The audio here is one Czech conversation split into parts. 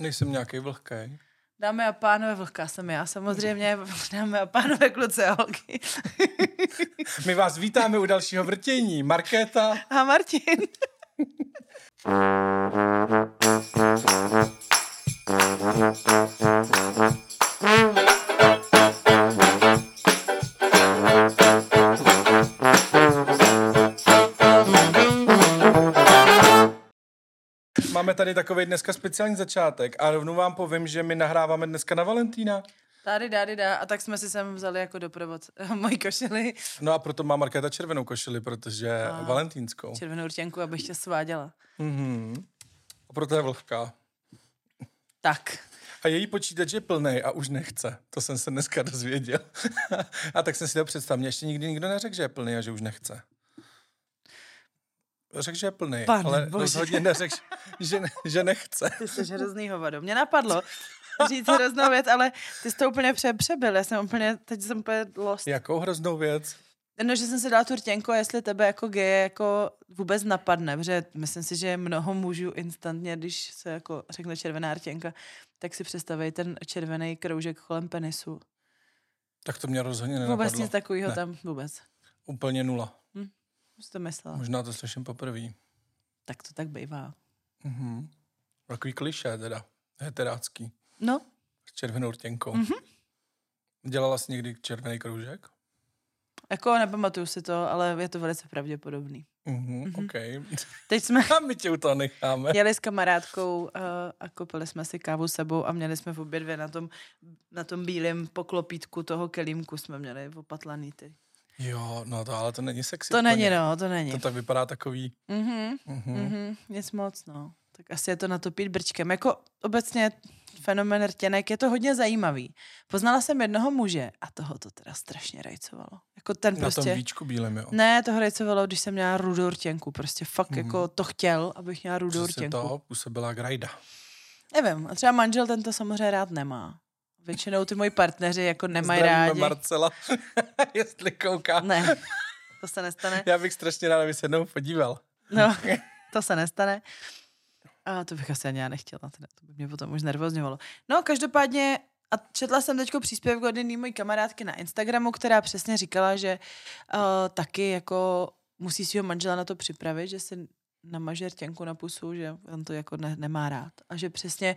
Nejsem nějaký vlhký. Dámy a pánové, vlhká jsem já, samozřejmě, dámy a pánové, kluci a holky. My vás vítáme u dalšího vrtění. Markéta. A Martin. Máme tady takový dneska speciální začátek a rovnou vám povím, že my nahráváme dneska na Valentína. Tady, dády, dá. A tak jsme si sem vzali jako doprovod moji košily. No a proto má Markéta červenou košili, protože A. valentínskou. Červenou rtěnku, abych tě sváděla. Mhm. A proto je vlhká. Tak. A její počítač je plný a už nechce. To jsem se dneska dozvěděl. a tak jsem si to představil. Mě ještě nikdy nikdo neřekl, že je plný a že už nechce. Řekl, že je plný, Pane ale bože. rozhodně neřekl, že, ne, že nechce. Ty jsi hrozný hovado. Mě napadlo říct hroznou věc, ale ty jsi to úplně pře- přebyl. Já jsem úplně, teď jsem úplně lost. Jakou hroznou věc? No, že jsem si dala tu rtěnku a jestli tebe jako geje jako vůbec napadne, protože myslím si, že mnoho mužů instantně, když se jako řekne červená rtěnka, tak si představí ten červený kroužek kolem penisu. Tak to mě rozhodně nenapadlo. Vůbec nic takového Ne. tam vůbec. Úplně nula. Jsi to myslela. Možná to slyším poprvé. Tak to tak bývá. Mhm. Takový kliše teda. Heterácký. No, S červenou rtěnkou. Mhm. Dělala jsi někdy červený kroužek? jako nepamatuju si to, ale je to velice pravděpodobný. Mhm, Mhm. OK. Teď jsme A my tě u toho necháme. jeli s kamarádkou uh, a koupili jsme si kávu s sebou a měli jsme v obě dvě na tom, na tom bílém poklopítku toho kelímku jsme měli opatlaný ty. Jo, no to ale to není sexy. To úplně. není, no, to není. To tak vypadá takový. Mhm. Mhm. Mm-hmm, nic moc, no. Tak asi je to natopit brčkem. Jako obecně fenomen rtěnek je to hodně zajímavý. Poznala jsem jednoho muže a toho to teda strašně rajcovalo. Jako ten Na prostě... tom víčku bílém, jo. Ne, to rajcovalo, když jsem měla rudou rtěnku. Prostě fakt Mhm. jako to chtěl, abych měla rudou Přesně rtěnku. to působila Grajda. Nevím, a třeba manžel ten to samozřejmě rád nemá. Většinou ty moji partneři jako nemají Zdravíme rádi. Marcela, jestli kouká. Ne, to se nestane. Já bych strašně rád, aby se jednou podíval. No, to se nestane. A to bych asi ani já nechtěla, teda, to by mě potom už nervozňovalo. No, každopádně, a četla jsem teď příspěvek od jedné mojí kamarádky na Instagramu, která přesně říkala, že uh, taky jako musí svého manžela na to připravit, že si namaže rtěnku na pusu, že on to jako ne, nemá rád. A že přesně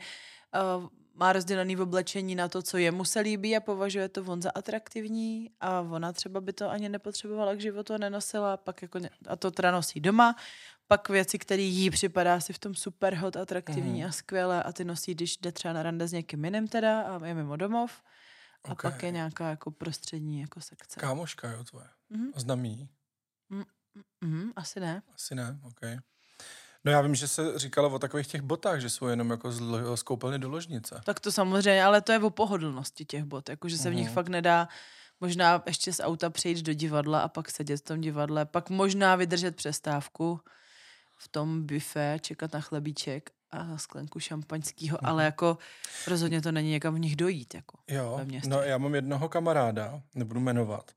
uh, má rozdělený v oblečení na to, co jemu se líbí a považuje to on za atraktivní a ona třeba by to ani nepotřebovala k životu a nenosila, pak jako a to teda nosí doma, pak věci, které jí připadá si v tom super hot, atraktivní Mhm. a skvělé a ty nosí, když jde třeba na rande s někým jiným teda a je mimo domov a Ok. pak je nějaká jako prostřední jako sekce. Kámoška, jo, tvoje. Mhm. A Znám jí? Mhm, asi ne. Asi ne, OK. No já vím, že se říkalo o takových těch botách, že jsou jenom jako z, koupelny do ložnice. Tak to samozřejmě, ale to je o pohodlnosti těch bot, jakože se v nich Mhm. fakt nedá možná ještě z auta přejít do divadla a pak sedět v tom divadle, pak možná vydržet přestávku v tom bufé, čekat na chlebíček a sklenku šampaňského, Mhm. ale jako rozhodně to není někam v nich dojít, jako. Jo, no já mám jednoho kamaráda, nebudu jmenovat,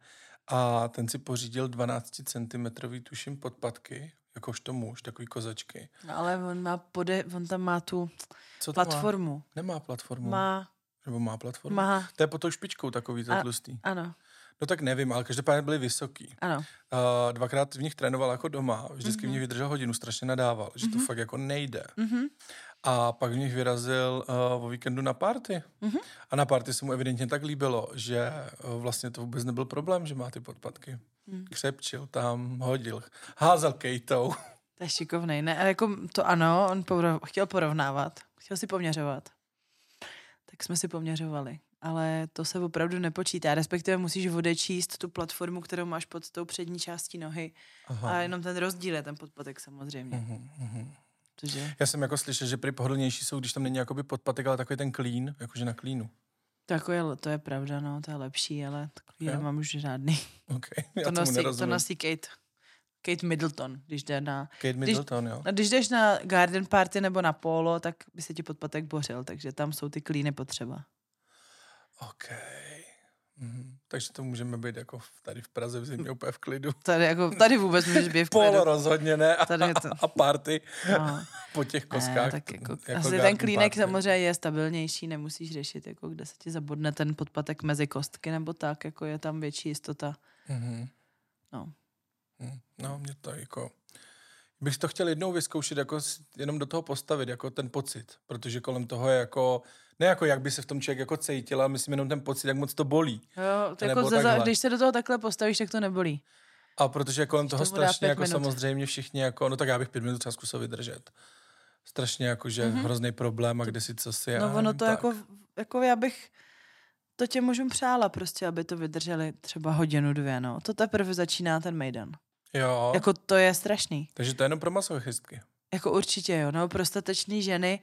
a ten si pořídil 12 cm tuším podpatky, jakožto muž, takový kozačky. No, ale on má pode, on tam má tu Co to má? platformu. Nemá platformu. Má, Nebo má platformu? má, To je pod tou špičkou takový to A- tlustý. ano, No tak nevím, ale každopádně byli vysoký. ano. Uh, dvakrát v nich trénoval jako doma, vždycky mm-hmm. v nich vydržel hodinu, strašně nadával, že to fakt jako nejde. Mhm. A pak v nich vyrazil uh, o víkendu na party. Mhm. A na party se mu evidentně tak líbilo, že uh, vlastně to vůbec nebyl problém, že má ty podpatky. Mm. Křepčil tam, hodil, házel kejtou. To je šikovnej, ne? Ale jako to ano, on porov, chtěl porovnávat, chtěl si poměřovat. Tak jsme si poměřovali. Ale to se opravdu nepočítá. Respektive musíš odečíst tu platformu, kterou máš pod tou přední částí nohy. Aha. A jenom ten rozdíl je ten podpatek samozřejmě. Mhm, mhm. Protože Já jsem jako slyšel, že prý pohodlnější jsou, když tam není jakoby podpatek, ale takový ten klín, jakože na klínu. to, jako je, to je pravda, no, to je lepší, ale takový Jo. nemám už žádný. Okay. Já To nosí, to nosí Kate. Kate Middleton, když jde na... Kate Middleton, jo. A když jdeš na garden party nebo na polo, tak by se ti podpatek bořil, takže tam jsou ty klíny potřeba. OK. Mhm. Takže to můžeme být jako tady v Praze v zimě úplně v klidu. Tady, jako, tady vůbec můžeš být v Polo klidu. rozhodně ne. A, Tady je to- a party No. po těch Ne, koskách. tak jako, jako asi ten klínek party. samozřejmě je stabilnější, nemusíš řešit, jako kde se ti zabodne ten podpatek mezi kostky nebo tak, jako je tam větší jistota. Mhm. No. Hm, No, mě to jako... Bych to chtěl jednou vyzkoušet, jako jenom do toho postavit, jako ten pocit, protože kolem toho je jako, ne jako jak by se v tom člověk jako cítil, ale myslím jenom ten pocit, jak moc to bolí. Jo, to jako za- takhle. když se do toho takhle postavíš, tak to nebolí. A protože kolem toho strašně jako minut. samozřejmě všichni jako, no tak já bych pět minut třeba zkusil vydržet. Strašně jako, že mm-hmm. hrozný problém a kde si co si. No ono to tak. jako, jako já bych, to tě můžu přála prostě, aby to vydrželi třeba hodinu, dvě, no. To teprve začíná ten mejdan. Jo, Jako to je strašný. takže to je jenom pro masochistky. Jako určitě, jo. No, pro statečný ženy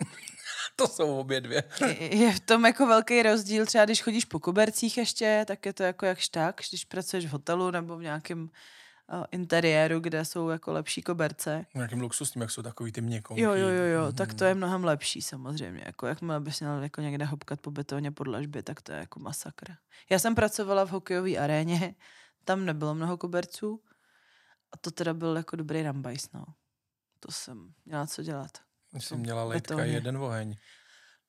To jsou obě dvě. je- v tom jako velký rozdíl. Třeba když chodíš po kobercích ještě, tak je to jako jakž tak. Když pracuješ v hotelu nebo v nějakém uh, interiéru, kde jsou jako lepší koberce. Nějakým luxusním, jak jsou takový ty měkonký. Jo, jo, jo, jo, tak Mhm. to je mnohem lepší samozřejmě. Jako jakmile bys měl jako někde hopkat po betoně pod dlažby, tak to je jako masakr. Já jsem pracovala v hokejové aréně, tam nebylo mnoho koberců a to teda byl jako dobrý rambajs, no. To jsem měla co dělat. Jsi měla lejtka betoně. jeden oheň.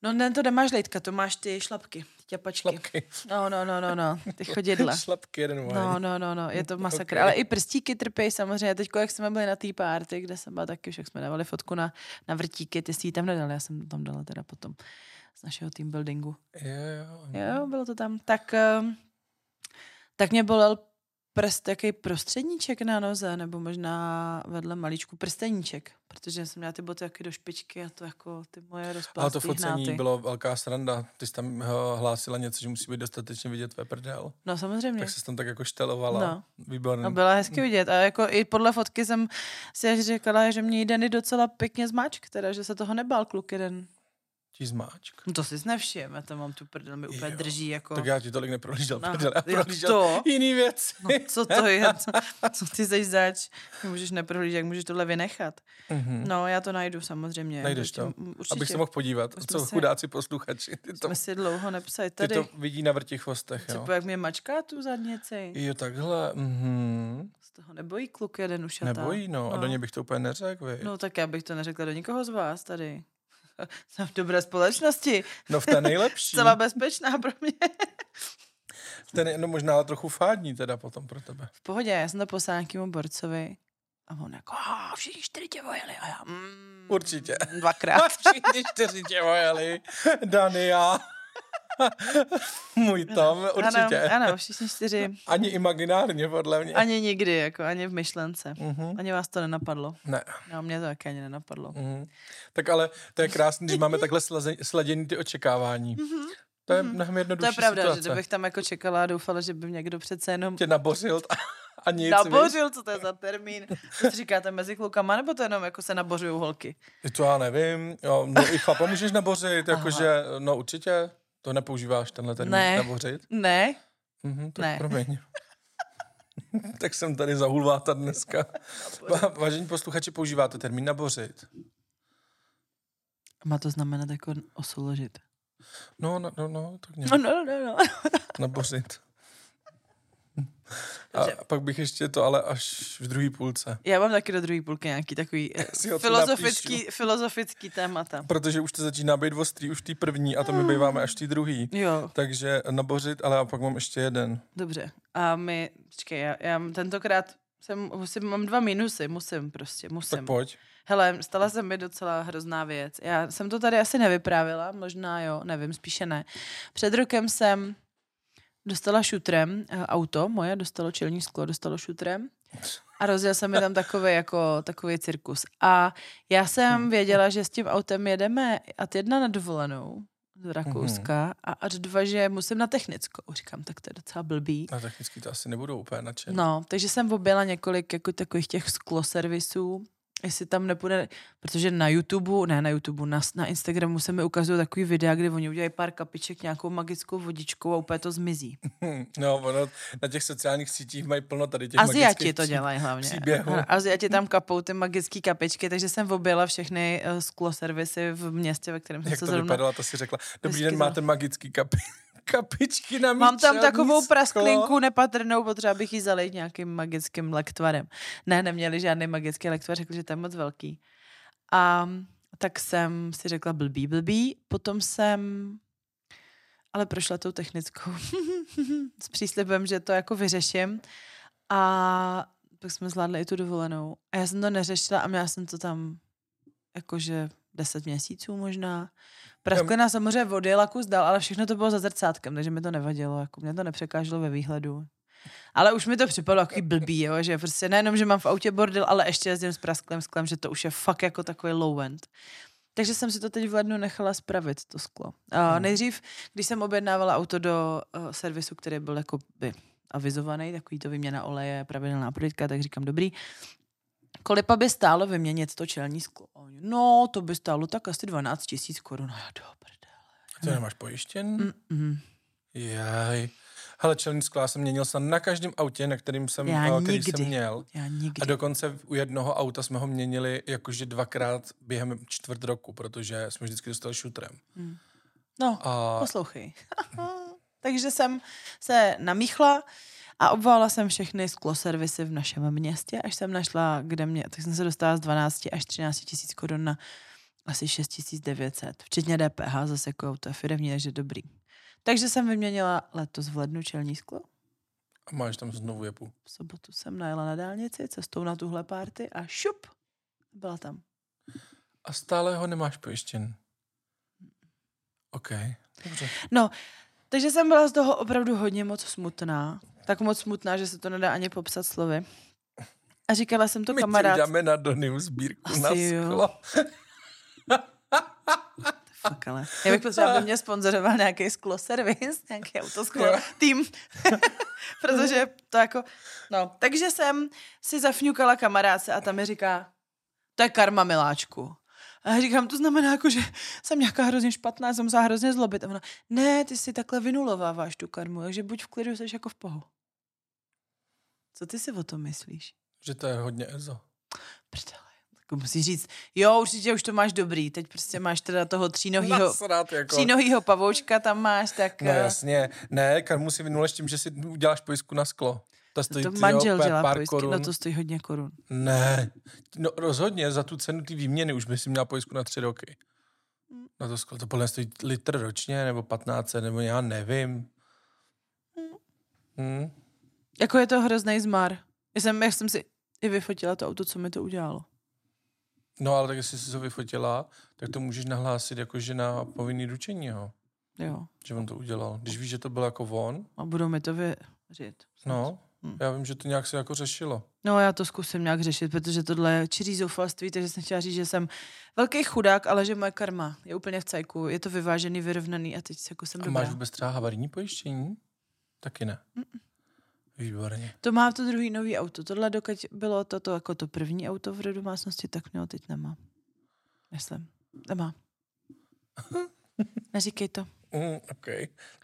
No ne, to nemáš lejtka, to máš ty šlapky, ty ťapačky. Šlapky. No, no, no, no, no, ty chodidla. Šlapky jeden oheň. No, no, no, no, je to masakr. Ok. Ale i prstíky trpějí samozřejmě. Teď, jak jsme byli na té párty, kde jsem byla taky, však jsme dávali fotku na, na vrtíky, ty jsi ji tam nedal, já jsem to tam dala teda potom z našeho team buildingu. Jo, jo. Jo, bylo to tam. Tak, ehm, tak mě bolel prst, jaký prostředníček na noze, nebo možná vedle malíčku prsteníček, protože jsem měla ty boty jaky do špičky a to jako ty moje Ale rozplastlý to focení hnáty. bylo velká sranda. Ty jsi tam eh, hlásila něco, že musí být dostatečně vidět tvé prdel. No samozřejmě. Tak jsi tam tak jako štelovala. No. Výborný. No byla hezky vidět. A jako i podle fotky jsem si až říkala, že mě Dany docela pěkně zmáčk, teda, že se toho nebál kluk jeden. Ti zmáčk. No to si nevšim, já to mám tu prdel, mi úplně Jo. drží jako... Tak já ti tolik neprohlížel No, prdel, já prohlížel to? jiný věci. No, co to je? Co, co ty jsi zač? Můžeš neprohlížet, jak můžeš tohle vynechat. Mhm. No, já to najdu samozřejmě. Najdeš to? Určitě. Abych se mohl podívat. Jsme Co si- chudáci posluchači. Ty to, Jsme si dlouho nepsali. ty Tady, to vidí na vrtích chvostech, jo. třeba jak mě mačká tu zadnici. Jo, takhle. Mhm. Z toho nebojí kluk jeden ušatá. Nebojí, no. A do něj bych to úplně neřekl. No tak já bych to neřekla do nikoho z vás tady. Jsem v dobré společnosti. No v té nejlepší. Zcela bezpečná pro mě. V té nej... No možná ale trochu fádní teda potom pro tebe. V pohodě, já jsem to poslala nějakému borcovi a on jako, "Ah, všichni čtyři tě vojeli. A já, mm, Určitě. Dvakrát. Všichni čtyři tě vojeli. Dany, já. Můj Tom, určitě. Ano, ano, všichni čtyři. Ani imaginárně, podle mě. Ani nikdy, jako ani v myšlence. Mhm. Ani vás to nenapadlo. Ne. No, mě to taky ani nenapadlo. Mhm. Tak ale to je krásný, když máme takhle sladěný ty očekávání. To je mnohem Mhm. To jednodušší je pravda, situace. že kdybych tam jako čekala a doufala, že by mě někdo přece jenom Tě nabořil a, a nic. nabořil, co to je za termín. Si říkáte mezi klukama, nebo to jenom jako se nabořují holky? To já nevím. Jo, no i chlapa můžeš nabořit, jakože, no určitě. To nepoužíváš tenhle termín Ne. nabořit? Ne, Mhm, tak Ne. promiň. tak jsem tady zahulváta dneska. Vážení posluchači, používáte termín nabořit? má to znamenat jako osouložit. No, no, no, no tak nějak No, no, no, no. nabořit. A pak bych ještě to, ale až v druhé půlce. Já mám taky do druhé půlky nějaký takový eh, filozofický, filozofický témata. Protože už to začíná být ostrý, už té první a to my býváme až té druhý. Jo, Takže nabořit, ale a pak mám ještě jeden. dobře. A my, počkej, já, já tentokrát jsem, musím, mám dva minusy, musím prostě, musím. Tak pojď. Hele, stala se mi docela hrozná věc. Já jsem to tady asi nevyprávila, možná jo, nevím, spíše ne. Před rokem jsem dostala šutrem eh, auto, moje dostalo čelní sklo, dostalo šutrem a rozjel se mi tam takový jako takový cirkus. A já jsem věděla, že s tím autem jedeme ad jedna na dovolenou do Rakouska a ad dva, že musím na technickou. Říkám, tak to je docela blbý. A technicky to asi nebudou úplně nadšen. No, takže jsem objela několik jako takových těch skloservisů, jestli tam nepůjde, protože na YouTube, ne na YouTube, na, na Instagramu se mi ukazují takový videa, kde oni udělají pár kapiček nějakou magickou vodičkou a úplně to zmizí. No, ono, na těch sociálních sítích mají plno tady těch Aziati magických to dělají hlavně. příběhů. Aziati tam kapou ty magické kapičky, takže jsem objela všechny uh, skloservisy v městě, ve kterém jsem Jak se to zrovna... vypadalo, to si řekla. Dobrý den, máte magický kapi, kapičky na Mám tam takovou sklo. prasklinku nepatrnou, potřeba bych ji zalejt nějakým magickým lektvarem. Ne, neměli žádný magický lektvar, řekli, že to je moc velký. A tak jsem si řekla blbý, blbý. Potom jsem ale prošla tou technickou s příslibem, že to jako vyřeším. A pak jsme zvládli i tu dovolenou. A já jsem to neřešila a měla jsem to tam jakože 10 měsíců možná. Prasklina samozřejmě vody, lakus dal, ale všechno to bylo za zrcátkem, takže mi to nevadilo, jako mě to nepřekáželo ve výhledu. Ale už mi to připadlo takový blbý, jo, že prostě nejenom, že mám v autě bordel, ale ještě jezdím s prasklým sklem, že to už je fakt jako takový low end. Takže jsem si to teď v lednu nechala spravit, to sklo. Uh, Hmm. nejdřív, když jsem objednávala auto do uh, servisu, který byl jako by avizovaný, takový to výměna oleje, pravidelná prodejka, tak říkám, dobrý, kolik by stálo vyměnit to čelní sklo? No, to by stálo tak asi 12 tisíc korun. A já, do prdele. Ty nemáš pojištěn? Mm-mm. Jaj. Hele, čelní skla jsem měnil snad na každém autě, na kterým jsem, Já eh, který nikdy. jsem měl. Já nikdy. A dokonce u jednoho auta jsme ho měnili jakože dvakrát během čtvrt roku, protože jsme vždycky dostali šutrem. No, A poslouchej. Takže jsem se namíchla a obvála jsem všechny skloservisy v našem městě, až jsem našla, kde mě, tak jsem se dostala z 12 až 13 tisíc korun na asi 6 900, včetně DPH, zase jako to je firmní, takže dobrý. Takže jsem vyměnila letos v lednu čelní sklo. a máš tam znovu jepu. V sobotu jsem najela na dálnici cestou na tuhle párty a šup, byla tam. A stále ho nemáš pojištěn. OK, dobře. No, takže jsem byla z toho opravdu hodně moc smutná. Tak moc smutná, že se to nedá ani popsat slovy. A říkala jsem to My kamarád. uděláme na Doniu sbírku Asi na sklo. Fakt ale. Já bych potřeba, aby mě sponzoroval nějaký skloservis, nějaký autosklo Jo. tým. Protože to jako, no. Takže jsem si zafňukala kamarádce a tam mi říká, to je karma, miláčku. A já říkám, to znamená jako, že jsem nějaká hrozně špatná, jsem musela hrozně zlobit. A ona, ne, ty si takhle vynulováváš tu karmu, takže buď v klidu, jsi jako v pohu. Co ty si o tom myslíš? Že to je hodně ezo. Prdele. Tak musíš říct, jo, určitě už to máš dobrý, teď prostě máš teda toho třínohýho, Nasrat, jako. třínohýho pavoučka tam máš, tak No eh, jasně. Ne, karmu si vynuleš tím, že si uděláš pojistku na sklo. Ta stojí to ty, manžel jo, dělá pár pojistky, korun. no to stojí hodně korun. Ne, no rozhodně za tu cenu ty výměny už by si měla pojistku na tři roky. Na to sklo, to podle stojí litr ročně, nebo 15, nebo já nevím. Hmm. Jako je to hrozný zmar. Já jsem, jak jsem si i vyfotila to auto, co mi to udělalo. No ale tak jestli jsi to vyfotila, tak to můžeš nahlásit jakože na povinný ručení, jo. Jo. Že on to udělal. Když víš, že to byl jako on, A budou mi to věřit. no, Hm. já vím, že to nějak se jako řešilo. No já to zkusím nějak řešit, protože tohle je čiří zoufalství, takže jsem chtěla říct, že jsem velký chudák, ale že moje karma je úplně v cajku, je to vyvážený, vyrovnaný a teď jako jsem A dobrá. máš vůbec třeba havarijní pojištění? Taky ne. Výborně. To má to druhý nový auto. Tohle dokud bylo toto jako to první auto v domácnosti, tak mělo teď nemá. Myslím. Nemá. Neříkej to. Mm, OK.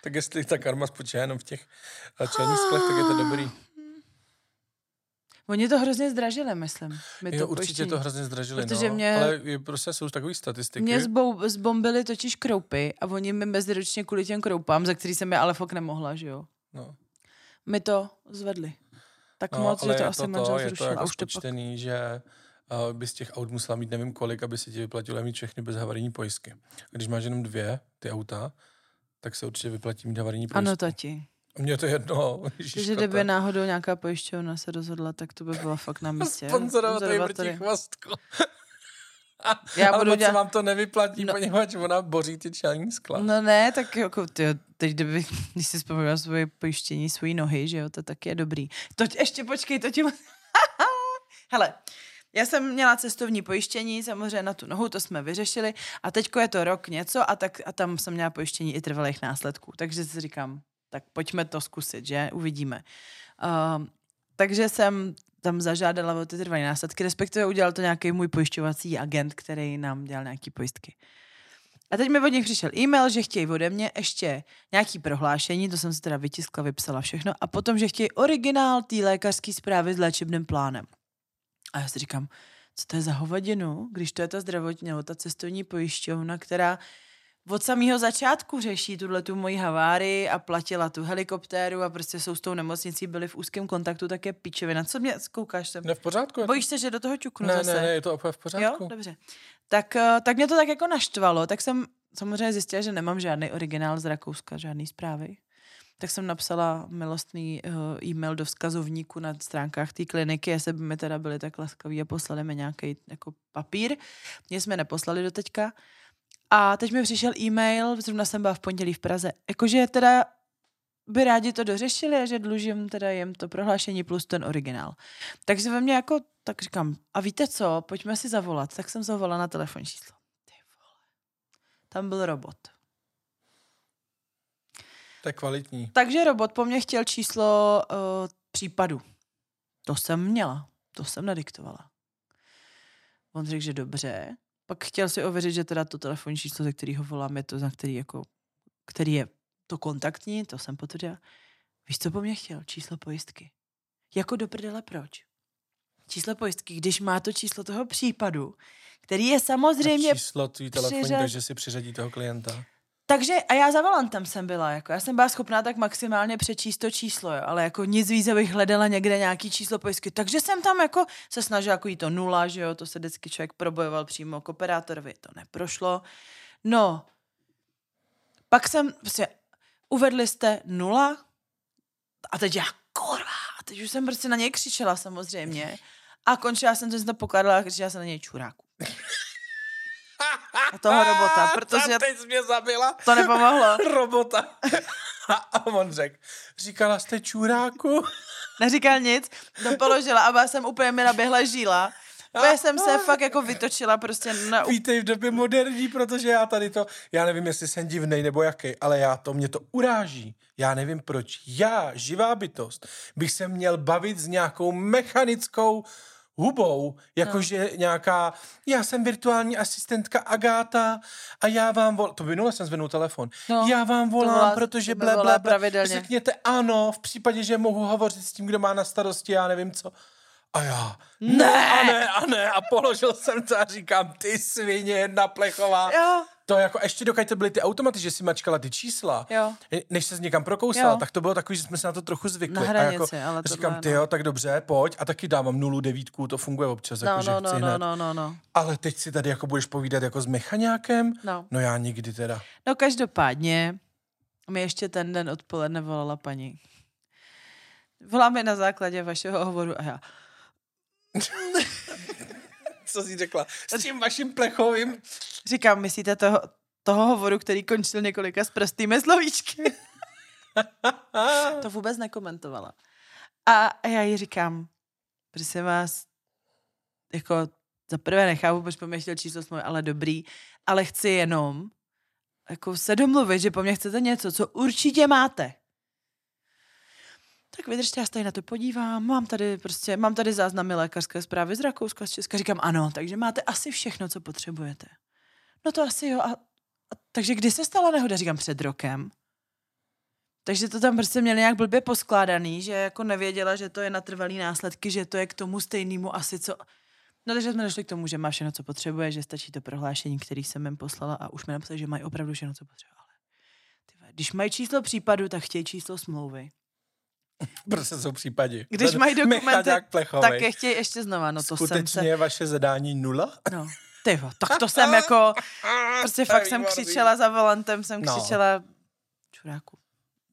Tak jestli ta karma spočívá jenom v těch eh, čelních sklech, tak je to dobrý. Oni to hrozně zdražili, myslím. My to Jo, určitě pojištění. to hrozně zdražili, Protože no. mě- Ale je, prostě jsou takové statistiky. Mě zbou, zbombili totiž kroupy a oni mi meziročně kvůli těm kroupám, za který jsem je ale fakt nemohla, že jo. No. Mi to zvedli. Tak No, moc, že to je asi to, manžel to, je to zrušil. a jako už to pak... spočtený, že uh, bys těch aut musela mít nevím kolik, aby se ti vyplatilo mít všechny bez havarijní pojistky. A když máš jenom dvě, ty auta, tak se určitě vyplatí mít havarijní pojistku. Ano, tati. Mně je to jedno. Takže kdyby náhodou nějaká pojišťovna se rozhodla, tak to by bylo fakt na místě. Sponzorovat tady vrtí tady. Já Ale budu moc dělat- se vám to nevyplatí, No. poněvadž ona boří ty čelní skla. No ne, tak jako ty, teď kdyby, když si vzpomínám svoje pojištění, svojí nohy, že jo, to taky je dobrý. To ještě počkej, to ti... Hele, já jsem měla cestovní pojištění, samozřejmě na tu nohu, to jsme vyřešili a teďko je to rok něco a, tak, a tam jsem měla pojištění i trvalých následků. Takže si říkám, tak pojďme to zkusit, že? Uvidíme. Um, takže jsem tam zažádala o ty trvalé následky, respektive udělal to nějaký můj pojišťovací agent, který nám dělal nějaký pojistky. A teď mi od nich přišel e-mail, že chtějí ode mě ještě nějaký prohlášení, to jsem si teda vytiskla, vypsala všechno, a potom, že chtějí originál té lékařské zprávy s léčebným plánem. A já si říkám, co to je za hovadinu, když to je ta zdravotní nebo ta cestovní pojišťovna, která od samého začátku řeší tuhle tu moji havárii a platila tu helikoptéru a prostě jsou s tou nemocnicí, byli v úzkém kontaktu, tak je pičovina. Co mě zkoukáš sem? Ne, v pořádku. jako- Bojíš se, že do toho čuknu ne, zase? ne, ne, je to úplně v pořádku. Jo, dobře. Tak, eh, tak mě to tak jako naštvalo, tak jsem samozřejmě zjistila, že nemám žádný originál z Rakouska, žádný zprávy. Tak jsem napsala milostný uh, e-mail do vzkazovníku na stránkách té kliniky, jestli by mi teda byli tak laskaví a poslali mi nějaký jako papír. Mě jsme neposlali do teďka. A teď mi přišel e-mail, zrovna jsem byla v pondělí v Praze, jakože teda by rádi to dořešili a že dlužím teda jim to prohlášení plus ten originál. Takže ve mně jako, tak říkám, a víte co, pojďme si zavolat. Tak jsem zavolala na telefonní číslo. Ty vole. Tam byl robot. To je kvalitní. Takže robot po mně chtěl číslo uh, případu. To jsem měla. To jsem nadiktovala. On řekl, že dobře. Pak chtěl si ověřit, že teda to telefonní číslo, ze kterého volám, je to, za který, jako, který je to kontaktní, to jsem potvrdila. Víš, co po mně chtěl? Číslo pojistky. Jako do prdele proč? Číslo pojistky, když má to číslo toho případu, který je samozřejmě... A číslo tvý telefonní, přiřad- takže si přiřadí toho klienta. Takže a já za volantem jsem byla, jako já jsem byla schopná tak maximálně přečíst to číslo, jo, ale jako nic víc, abych hledala někde nějaký číslo pojistky. Takže jsem tam jako se snažila jako jí to nula, že jo, to se vždycky člověk probojoval přímo k operátorovi, to neprošlo. No, pak jsem, prostě, uvedli jste nula a teď já, kurva, a teď už jsem prostě na něj křičela samozřejmě. A končila jsem, že jsem to pokládala a křičela jsem na něj čuráku. A toho robota, protože teď jsi mě zabila. to nepomohlo. Robota. A on řekl, říkala jste čuráku? Neříkal nic, dopoložila a byla jsem úplně mi naběhla žíla. Úplně jsem se fakt jako vytočila prostě na... Vítej v době moderní, protože já tady to, já nevím, jestli jsem divnej nebo jaký, ale já to, mě to uráží. Já nevím proč. Já, živá bytost, bych se měl bavit s nějakou mechanickou hubou, jakože no. nějaká, já jsem virtuální asistentka Agáta a já vám volám, to minule jsem zvednul telefon, No, já vám volám, volá- protože ble, ble, ble, řekněte ano, v případě, že mohu hovořit s tím, kdo má na starosti, já nevím co. A já, ne, a ne, a ne, a položil jsem to a říkám, ty svině jedna plechová. Jo, To jako ještě dokud to byly ty automaty, že si mačkala ty čísla, Jo. než se někam prokousala, Jo. tak to bylo takový, že jsme se na to trochu zvykli. Na a hranici, jako, ale říkám, tohle ty no. jo, tak dobře, pojď. A taky dávám nulu, devítku, to funguje občas, no, jako, že no, chci no, no, hned. no, no, no. Ale teď si tady jako budeš povídat jako s mechaňákem? No. No já nikdy teda. No každopádně mi ještě ten den odpoledne volala paní. Volá mi na základě vašeho hovoru a já, Co jsi řekla? S tím vaším plechovým? říkám, myslíte toho, toho hovoru, který končil několika s prostými slovíčky? to vůbec nekomentovala. A já jí říkám, prosím vás, jako za prvé nechápu, proč po mě chtěl číslo smlouvy, ale dobrý, ale chci jenom jako se domluvit, že po mně chcete něco, co určitě máte. Tak vydržte, já se tady na to podívám, mám tady prostě, mám tady záznamy lékařské zprávy z Rakouska, z Česka, říkám ano, takže máte asi všechno, co potřebujete. No to asi jo, a, a takže kdy se stala nehoda, říkám před rokem. Takže to tam prostě měli nějak blbě poskládaný, že jako nevěděla, že to je na trvalý následky, že to je k tomu stejnému asi, co... No takže jsme došli k tomu, že má všechno, co potřebuje, že stačí to prohlášení, který jsem jim poslala a už mi napsali, že mají opravdu všechno, co potřebuje. Ale když mají číslo případu, tak chtějí číslo smlouvy. Prostě jsou případě. Když mají dokumenty, tak je chtějí ještě znova. No to Skutečně jsem se... je vaše zadání nula? No, ty vo, tak to jsem jako... Prostě fakt jsem křičela za volantem, jsem No. křičela... Čuráku.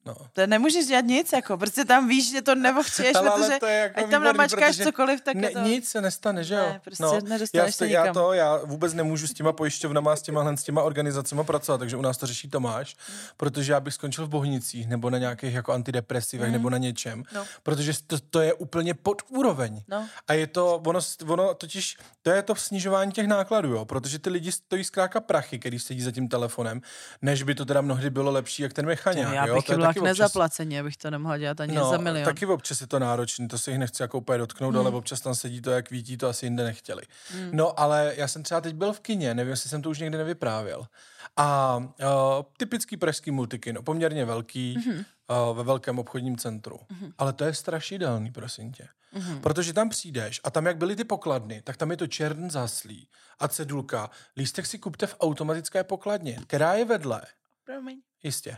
No. To nemůžeš dělat nic, jako, prostě tam víš, že to ale protože to je jako ať tam namačkáš protože cokoliv, tak ne, to... Nic se nestane, že jo? Ne, prostě nedostaneš já, to já to, já vůbec nemůžu s těma pojišťovnama, s těma, s těma organizacemi pracovat, takže u nás to řeší Tomáš, protože já bych skončil v Bohnicích nebo na nějakých jako antidepresivech Mm. nebo na něčem, No. protože to, to je úplně pod úroveň. No. A je to, ono, ono totiž, to je to snižování těch nákladů, jo, protože ty lidi stojí zkrátka prachy, který sedí za tím telefonem, než by to teda mnohdy bylo lepší, jak ten mechaňák, já jo, bych to je k občas- nezaplacení, abych to nemohla dělat ani No, za milion. taky občas je to náročný, to se jich nechci jako úplně dotknout, Hmm. ale občas tam sedí to, jak vítí, to asi jinde nechtěli. No, ale já jsem třeba teď byl v kině, nevím, jestli jsem to už někdy nevyprávěl. A uh, typický pražský multikino, poměrně velký, Mhm. uh, ve velkém obchodním centru. Mm-hmm. Ale to je strašidelný, prosím tě. Mm-hmm. Protože tam přijdeš a tam, jak byly ty pokladny, tak tam je to čern zaslí a cedulka. Lístek si kupte v automatické pokladně, která je vedle. Promiň. Jistě.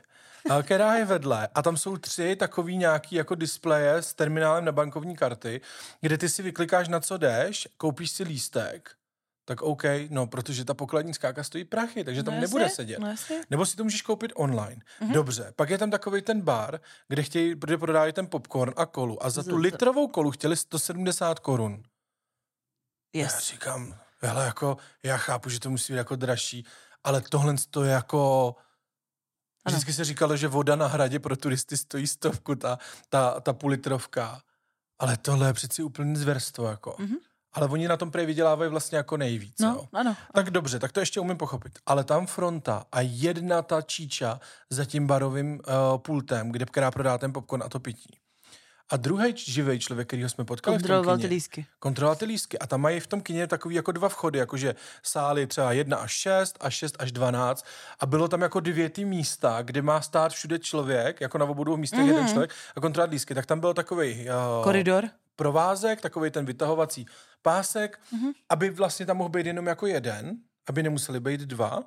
A která je vedle a tam jsou tři takový nějaký jako displeje s terminálem na bankovní karty, kde ty si vyklikáš na co jdeš, koupíš si lístek tak OK, no, protože ta pokladní skáka stojí prachy, takže tam No nebude sedět. no. Nebo si to můžeš koupit online. Mhm. Dobře, pak je tam takový ten bar, kde chtějí, kde prodávají ten popcorn a kolu a za tu litrovou kolu chtěli 170 korun. Já Yes. říkám, hele, jako, já chápu, že to musí být jako dražší, ale tohle to je jako... Ano. Vždycky se říkalo, že voda na hradě pro turisty stojí stovku, ta, ta, ta půl litrovka. Ale tohle je přeci úplně zverstvo, jako. Mhm. Ale oni na tom prej vydělávají vlastně jako nejvíc, No, jo. ano. Tak dobře, tak to ještě umím pochopit. Ale tam fronta a jedna ta číča za tím barovým uh, pultem, kde která prodá ten popcorn a to pití. A druhý živý člověk, kterýho jsme potkali v tom Kontroloval ty lísky. kontrolovat ty lístky. A tam mají v tom kině takový jako dva vchody, jakože sály třeba 1 až 6 a 6 až 12. A bylo tam jako dvě ty místa, kde má stát všude člověk, jako na obou místech mm-hmm. jeden člověk a kontrolovat lístky. Tak tam byl takový uh, Koridor. provázek, takový ten vytahovací pásek, mm-hmm. aby vlastně tam mohl být jenom jako jeden, aby nemuseli být dva.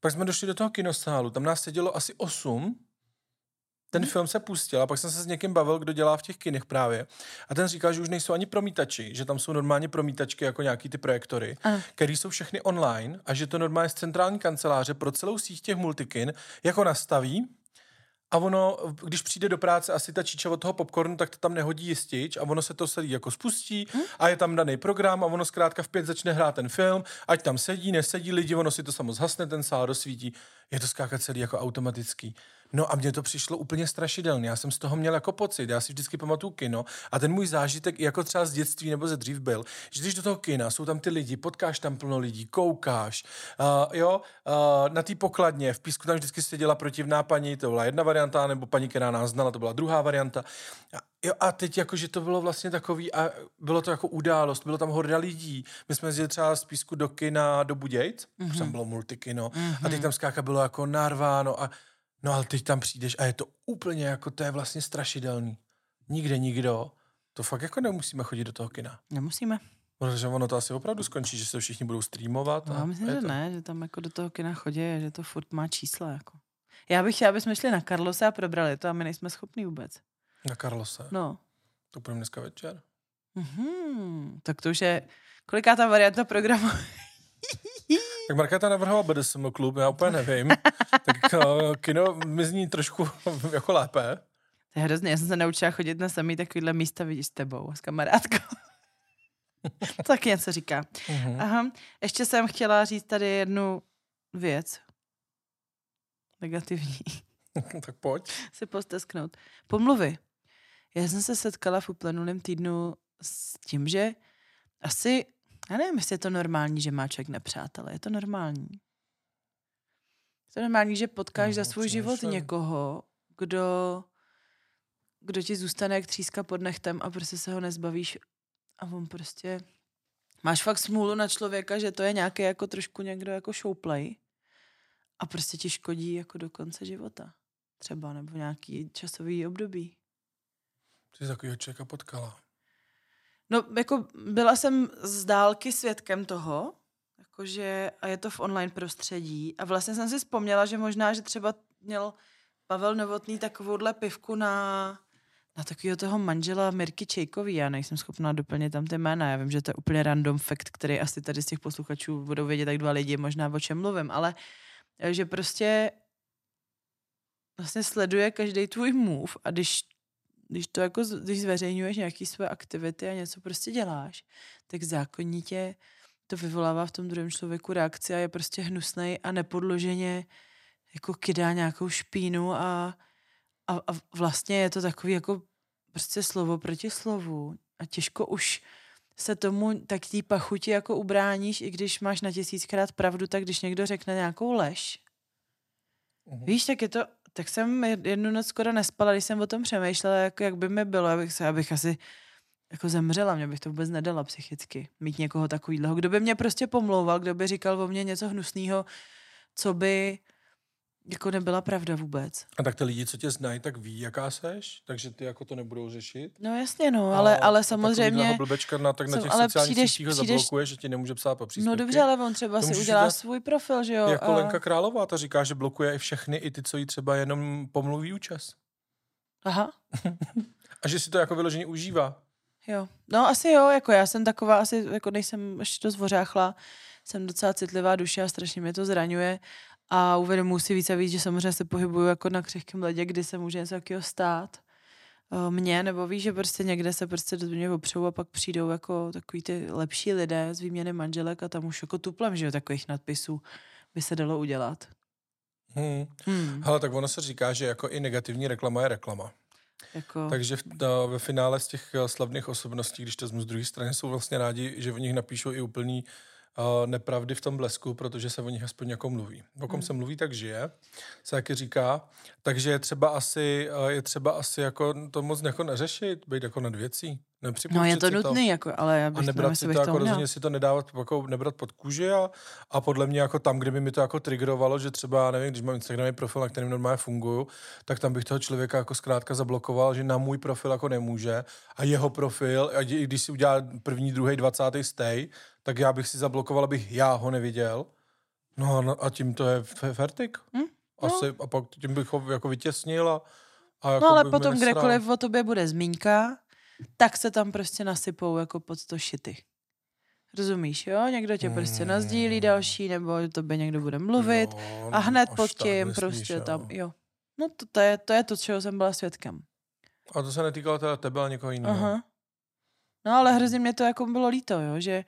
Pak jsme došli do toho kinosálu, tam nás sedělo asi osm, ten film se pustil a pak jsem se s někým bavil, kdo dělá v těch kinech právě. A ten říkal, že už nejsou ani promítači, že tam jsou normálně promítačky jako nějaký ty projektory, které jsou všechny online a že to normálně z centrální kanceláře pro celou síť těch multikin jako nastaví a ono, když přijde do práce asi ta číča od toho popcornu, tak to tam nehodí jistič a ono se to celý jako spustí a je tam daný program a ono zkrátka v pět začne hrát ten film, ať tam sedí, nesedí lidi, ono si to samo zhasne, ten sál rozsvítí. Je to skákat celý jako automatický. No a mně to přišlo úplně strašidelné. Já jsem z toho měl jako pocit. Já si vždycky pamatuju kino a ten můj zážitek jako třeba z dětství nebo ze dřív byl, že když do toho kina jsou tam ty lidi, potkáš tam plno lidí, koukáš, uh, jo, uh, na té pokladně v písku tam vždycky seděla protivná paní, to byla jedna varianta, nebo paní, která nás znala, to byla druhá varianta. A, jo, a teď jako, že to bylo vlastně takový, a bylo to jako událost, bylo tam horda lidí. My jsme jezdili třeba z písku do kina do Budějc, mm-hmm. tam bylo multikino, mm-hmm. a teď tam zkrátka bylo jako narváno a No ale teď tam přijdeš a je to úplně jako, to je vlastně strašidelný. Nikde nikdo. To fakt jako nemusíme chodit do toho kina. Nemusíme. Protože ono to asi opravdu skončí, že se všichni budou streamovat. No, a já myslím, že to. ne, že tam jako do toho kina chodí že to furt má čísla. Jako. Já bych chtěla, aby jsme šli na Karlose a probrali to a my nejsme schopní vůbec. Na Karlose. No. To půjdeme dneska večer. Mhm, tak to už je, koliká ta varianta programu? Tak Markéta navrhla BDSM klub, já úplně nevím. tak uh, kino mi zní trošku jako lépe. To je hrozně, já jsem se naučila chodit na samý takovýhle místa, vidíš, s tebou, s kamarádkou. to taky něco říká. Mhm. Aha, ještě jsem chtěla říct tady jednu věc. Negativní. tak pojď. si postesknout. Pomluvy. Já jsem se setkala v uplynulém týdnu s tím, že asi, já nevím, jestli je to normální, že má člověk nepřátele. Je to normální. Je to normální, že potkáš No, za svůj život přemýšlím. někoho, kdo, kdo ti zůstane jak tříska pod nechtem a prostě se ho nezbavíš a on prostě... Máš fakt smůlu na člověka, že to je nějaký jako trošku někdo jako showplay a prostě ti škodí jako do konce života. Třeba, nebo nějaký časový období. Ty jsi takovýho člověka potkala. No, jako byla jsem z dálky svědkem toho, jakože, a je to v online prostředí. A vlastně jsem si vzpomněla, že možná, že třeba měl Pavel Novotný takovouhle pivku na, na takového toho manžela Mirky Čejkový. Já nejsem schopná doplnit tam ty jména. Já vím, že to je úplně random fact, který asi tady z těch posluchačů budou vědět tak dva lidi, možná o čem mluvím, ale eh, že prostě vlastně sleduje každý tvůj move a když když to jako, když zveřejňuješ nějaké své aktivity a něco prostě děláš, tak zákonitě to vyvolává v tom druhém člověku reakci a je prostě hnusnej a nepodloženě jako kydá nějakou špínu a, a, a vlastně je to takový jako prostě slovo proti slovu a těžko už se tomu tak té pachuti jako ubráníš, i když máš na tisíckrát pravdu, tak když někdo řekne nějakou lež, Mhm. Víš, tak je to, tak jsem jednu noc skoro nespala, když jsem o tom přemýšlela, jak, jak by mi bylo, abych, se, abych asi jako zemřela, mě bych to vůbec nedala psychicky, mít někoho takovýhleho, kdo by mě prostě pomlouval, kdo by říkal o mně něco hnusného, co by, jako nebyla pravda vůbec. A tak ty lidi, co tě znají, tak ví, jaká seš, takže ty jako to nebudou řešit. No jasně, no, ale, ale samozřejmě... takovýhle blbečka na, tak na těch ale sociálních přijdeš- sítích ho přijdeš- zablokuje, že ti nemůže psát po No příspěvky. dobře, ale on třeba To si udělá udělat svůj profil, že jo? Jako a... Lenka Králová, ta říká, že blokuje i všechny, i ty, co jí třeba jenom pomluví účas. Aha, A že si to jako vyloženě užívá. jo. No asi jo, jako já jsem taková, asi jako nejsem ještě dost vořáchla, jsem docela citlivá duše a strašně mě to zraňuje a uvědomuji si víc a víc, že samozřejmě se pohybuju jako na křehkém ledě, kdy se může něco takového stát eh, mně, nebo víš, že prostě někde se prostě do mě opřou a pak přijdou jako takový ty lepší lidé z výměny manželek a tam už jako tuplem, že jo, takových nadpisů by se dalo udělat. Hmm. Hmm, Hele, tak ono se říká, že jako i negativní reklama je reklama. jako, Takže v, to, ve finále z těch eh, slavných osobností, když to z druhé strany, jsou vlastně rádi, že o nich napíšou i úplný uh, nepravdy v tom blesku, protože se o nich aspoň jako mluví. O kom Hmm. se mluví, tak žije, se taky říká. Takže je třeba asi, uh, je třeba asi jako to moc jako neřešit, být jako nad věcí. no je to si nutný, jako, ale já a bych nevím, nebrat si jestli to jako rozhodně si to nedávat jako nebrat pod kůži a, a podle mě jako tam, kde by mi to jako triggerovalo, že třeba, nevím, když mám Instagramový profil, na kterém normálně funguju, tak tam bych toho člověka jako zkrátka zablokoval, že na můj profil jako nemůže a jeho profil, a i když si udělá první, druhý, dvacátý stay, tak já bych si zablokoval, abych já ho neviděl. No a, no, a tím to je fertik. Hm? Asi, a pak tím bych ho jako vytěsnil a, a jako No ale potom kdekoliv o tobě bude zmínka, tak se tam prostě nasypou jako pod to šity. Rozumíš, jo? Někdo tě prostě nazdílí další, nebo o tobě někdo bude mluvit Jo, a hned až pod tím prostě jo. tam, jo. No to, to, je, to je to, čeho jsem byla svědkem. A to se netýkalo teda tebe, ale někoho jiného. Aha. No ale hrozně mě to jako bylo líto, jo, že,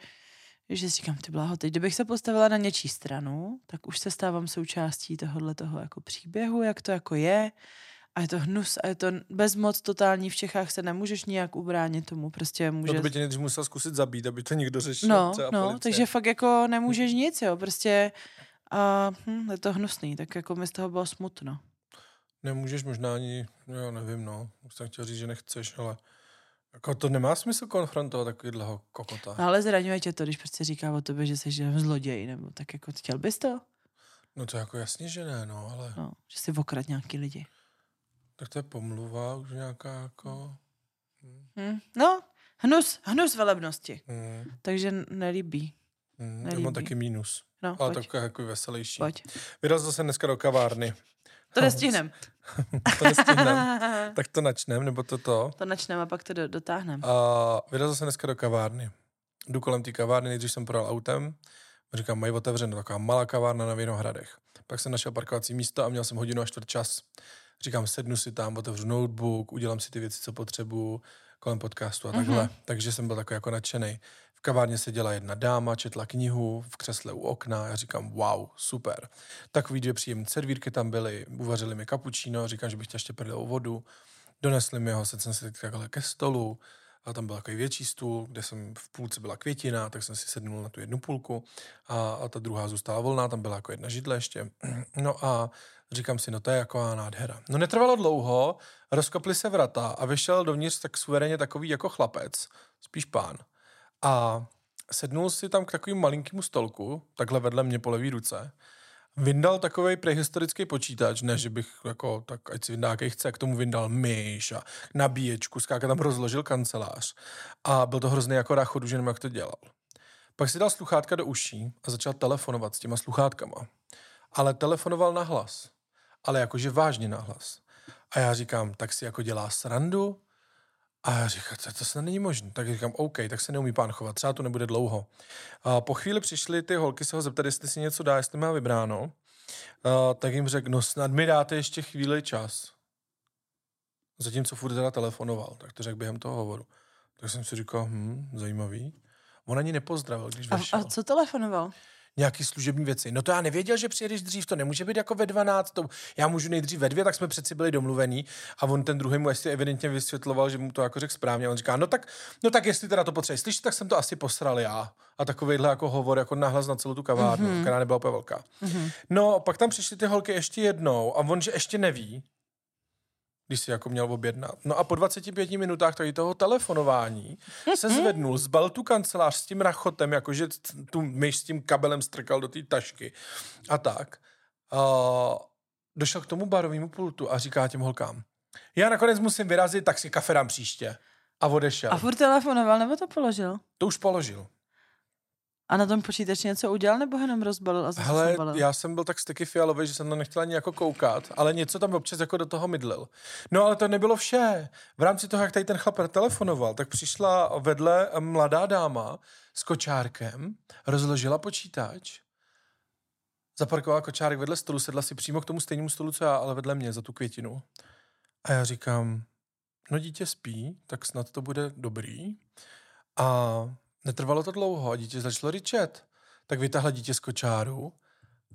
že si říkám, ty bláho, teď kdybych se postavila na něčí stranu, tak už se stávám součástí tohohle toho jako příběhu, jak to jako je. A je to hnus a je to bezmoc totální. V Čechách se nemůžeš nijak ubránit tomu. Prostě může... No to by tě nejdřív musel zkusit zabít, aby to někdo řešil. No, no, policie. takže fakt jako nemůžeš nic, jo, prostě a hm, je to hnusný, tak jako mi z toho bylo smutno. Nemůžeš možná ani, jo, nevím, no. Už jsem chtěl říct, že nechceš, ale jako to nemá smysl konfrontovat takovýhleho kokota. No, ale zraňuje tě to, když prostě říká o tobě, že jsi zloděj, nebo tak jako chtěl bys to? No to jako jasně, že ne, no, ale No, že si okrad nějaký lidi. tak to je pomluva už nějaká jako... Hm? No, hnus, hnus velebnosti. Hmm, Takže nelíbí. hmm, já Nelíbí. mám taky mínus, No, ale pojď, takový jako veselější. pojď. Vyrazil jsem dneska do kavárny. To nestihnem. to nestihnem. tak to načnem, nebo to to. to načneme a pak to do, dotáhneme. A vyrazil jsem dneska do kavárny. Jdu kolem té kavárny, nejdřív jsem projel autem, říkám, mají otevřeno, taková malá kavárna na Vinohradech. Pak jsem našel parkovací místo a měl jsem hodinu a čtvrt čas. Říkám, sednu si tam, otevřu notebook, udělám si ty věci, co potřebuju, kolem podcastu a takhle. Mm-hmm. Takže jsem byl takový jako nadšený. Kavárně seděla jedna dáma, četla knihu v křesle u okna. Já říkám, wow, super. Takový dvě příjemné servírky tam byly, uvařili mi kapučíno, říkám, že bych chtěl ještě prdel vodu. Donesli mi ho, sedl jsem si takhle ke stolu, a tam byl takový větší stůl, kde jsem v půlce byla květina, tak jsem si sednul na tu jednu půlku a, a ta druhá zůstala volná, tam byla jako jedna židle ještě. No a říkám si, no to je jako nádhera. No netrvalo dlouho, rozkoply se vrata a vyšel dovnitř tak suverénně takový jako chlapec, spíš pán. A sednul si tam k takovému malinkému stolku, takhle vedle mě po levý ruce, vyndal takový prehistorický počítač, ne, že bych jako, tak ať si vyndá, jaký chce, k tomu vyndal myš a nabíječku, skáka tam rozložil kancelář a byl to hrozný jako ráchodu, že nevím, jak to dělal. Pak si dal sluchátka do uší a začal telefonovat s těma sluchátkama. Ale telefonoval na hlas. Ale jakože vážně na hlas. A já říkám, tak si jako dělá srandu? A já říkám, to, to snad není možné. Tak říkám, OK, tak se neumí pán chovat, třeba to nebude dlouho. A po chvíli přišly ty holky se ho zeptat, jestli si něco dá, jestli má vybráno. A tak jim řekl, no snad mi dáte ještě chvíli čas. Zatímco furt teda telefonoval, tak to řekl během toho hovoru. Tak jsem si říkal, hm, zajímavý. On ani nepozdravil, když A, vešel a co telefonoval? Nějaký služební věci. No to já nevěděl, že přijedeš dřív, to nemůže být jako ve 12. To, já můžu nejdřív ve dvě, tak jsme přeci byli domluvení a on ten druhý mu ještě evidentně vysvětloval, že mu to jako řekl správně. A on říká, no tak, no tak jestli teda to potřebuješ slyšet, tak jsem to asi posral já. A takovýhle jako hovor jako nahlas na celou tu kavárnu, mm-hmm. která nebyla úplně velká. Mm-hmm. No, pak tam přišly ty holky ještě jednou a on, že ještě neví, když si jako měl objednat. No a po 25 minutách tady toho telefonování se zvednul, zbal tu kancelář s tím rachotem, jakože tu myš s tím kabelem strkal do té tašky a tak. Uh, došel k tomu barovému pultu a říká těm holkám, já nakonec musím vyrazit, tak si kafe dám příště. A odešel. A furt telefonoval, nebo to položil? To už položil. A na tom počítači něco udělal, nebo jenom rozbalil a zase Hele, zabalil? já jsem byl tak styky fialový, že jsem to nechtěl ani jako koukat, ale něco tam občas jako do toho mydlil. No ale to nebylo vše. V rámci toho, jak tady ten chlap telefonoval, tak přišla vedle mladá dáma s kočárkem, rozložila počítač, zaparkovala kočárek vedle stolu, sedla si přímo k tomu stejnému stolu, co já, ale vedle mě za tu květinu. A já říkám, no dítě spí, tak snad to bude dobrý. A netrvalo to dlouho a dítě začalo ryčet. Tak vytáhla dítě z kočáru,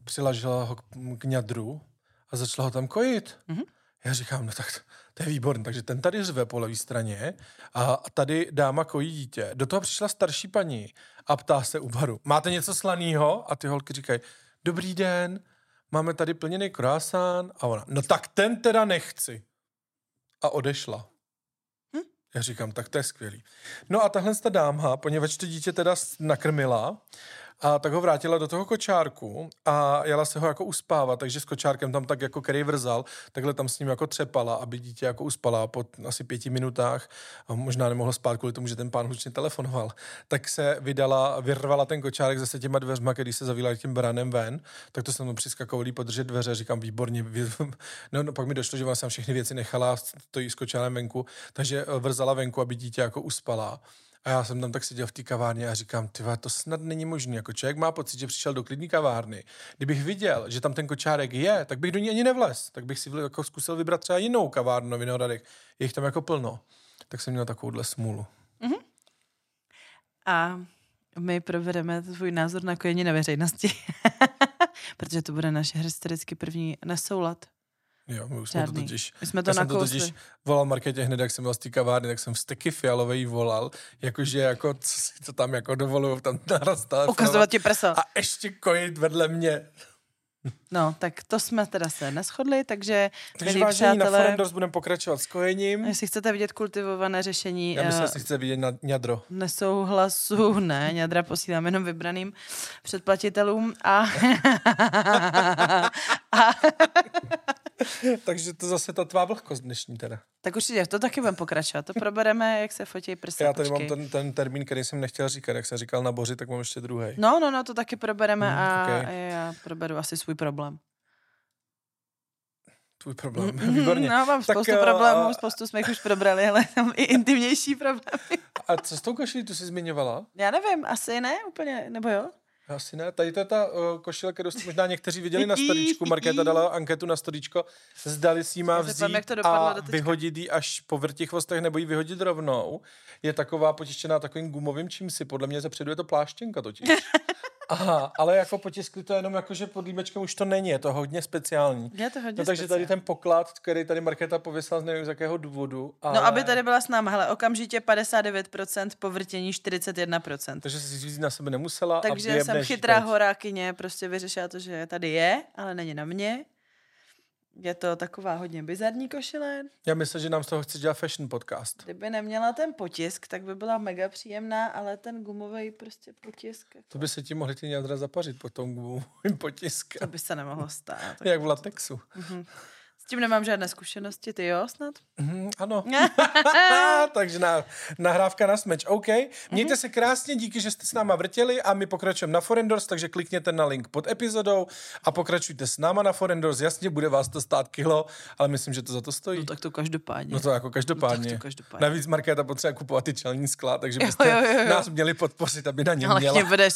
přilažila ho k, k ňadru a začala ho tam kojit. Mhm. Já říkám, no tak to je výborné. Takže ten tady řve po levé straně a tady dáma kojí dítě. Do toho přišla starší paní a ptá se u baru, máte něco slaného? A ty holky říkají, dobrý den, máme tady plněný croissant. A ona, no tak ten teda nechci. A odešla. Já říkám, tak to je skvělý. No a tahle ta dáma, poněvadž to dítě teda nakrmila, a tak ho vrátila do toho kočárku a jela se ho jako uspávat, takže s kočárkem tam tak jako který vrzal, takhle tam s ním jako třepala, aby dítě jako uspala po asi pěti minutách, a možná nemohlo spát kvůli tomu, že ten pán hlučně telefonoval, tak se vydala, vyrvala ten kočárek zase těma dveřma, když se zavila tím branem ven, tak to jsem mu přiskakovali podržet dveře, říkám výborně, no, no, pak mi došlo, že jsem všechny věci nechala, stojí s kočárem venku, takže vrzala venku, aby dítě jako uspala. A já jsem tam tak seděl v té kavárně a říkám, ty to snad není možné. Jako člověk má pocit, že přišel do klidní kavárny. Kdybych viděl, že tam ten kočárek je, tak bych do ní ani nevlez. Tak bych si jako zkusil vybrat třeba jinou kavárnu na Vinohradech. Je jich tam jako plno. Tak jsem měl takovouhle smůlu. A my provedeme tvůj názor na kojení na veřejnosti. Protože to bude naše historicky první nesoulad. Jo, my už jsme to totiž... My jsme to já jsem to totiž volal Markétě hned, jak jsem byl z té kavárny, tak jsem steky fialovej volal, jakože jako, co si to tam jako dovolují tam naraz. Ukazovat ti prso. A ještě kojit vedle mě. No, tak to jsme teda se neschodli, takže, Takže milí vážení, na Forendors budeme pokračovat s kojením. jestli chcete vidět kultivované řešení Já myslím, eh, že si chce vidět na ňadro. nesouhlasu, ne, ňadra posílám jenom vybraným předplatitelům a, a Takže to zase ta tvá vlhkost dnešní teda. tak určitě to taky budeme pokračovat. To probereme, jak se fotí prsa. Já tady počkej. mám ten, ten termín, který jsem nechtěl říkat. Jak jsem říkal na boři, tak mám ještě druhý. No, no, no, to taky probereme Hmm, a okej. já proberu asi svůj problém. Tvůj problém. Výborně. No, mám Tak, spoustu eh, problémů, spoustu jsme jich už probrali, ale mám i intimnější problémy. A co s tou košilí, tu jsi zmiňovala? Já nevím, asi ne úplně, nebo jo? Asi ne. Tady to je ta uh, košile, kterou jste možná někteří viděli na storíčku. Markéta dala anketu na storíčko. Zdali si ji má vzít jak to a doteďka. vyhodit ji až po vrtichvostech nebo ji vyhodit rovnou. Je taková potištěná takovým gumovým čímsi. Podle mě zepředu je to pláštěnka totiž. Aha, ale jako potiskli to jenom jako, že pod límečkem už to není, je to hodně speciální. Je to hodně No takže tady ten poklad, který tady Markéta pověsila z nevím z jakého důvodu. Ale... No, aby tady byla s náma, hele, okamžitě 59%, povrtění 41%. Takže si říct na sebe nemusela. Takže jsem chytrá teď. horákyně, prostě vyřešila to, že tady je, ale není na mě. Je to taková hodně bizarní košile. Já myslím, že nám z toho chce dělat fashion podcast. Kdyby neměla ten potisk, tak by byla mega příjemná, ale ten gumový prostě potisk, jako, To by se ti mohli ty jádra zapařit po tom gumovým to potiskem. by se nemohlo stát. Jak v latexu. S tím nemám žádné zkušenosti, ty jo snad? Mhm, ano. Takže na, nahrávka na smeč. OK. Mějte se krásně, díky, že jste s náma vrtěli a my pokračujeme na Forendors, takže klikněte na link pod epizodou a pokračujte s náma na Forendors. Jasně, bude vás to stát kilo, ale myslím, že to za to stojí. No tak to každopádně. No to jako každopádně. No tak to každopádně. Navíc Markéta potřebuje kupovat ty čelní skla, takže Jo, byste jo, jo, jo. nás měli podpořit, aby na ně ale měla. mě budeš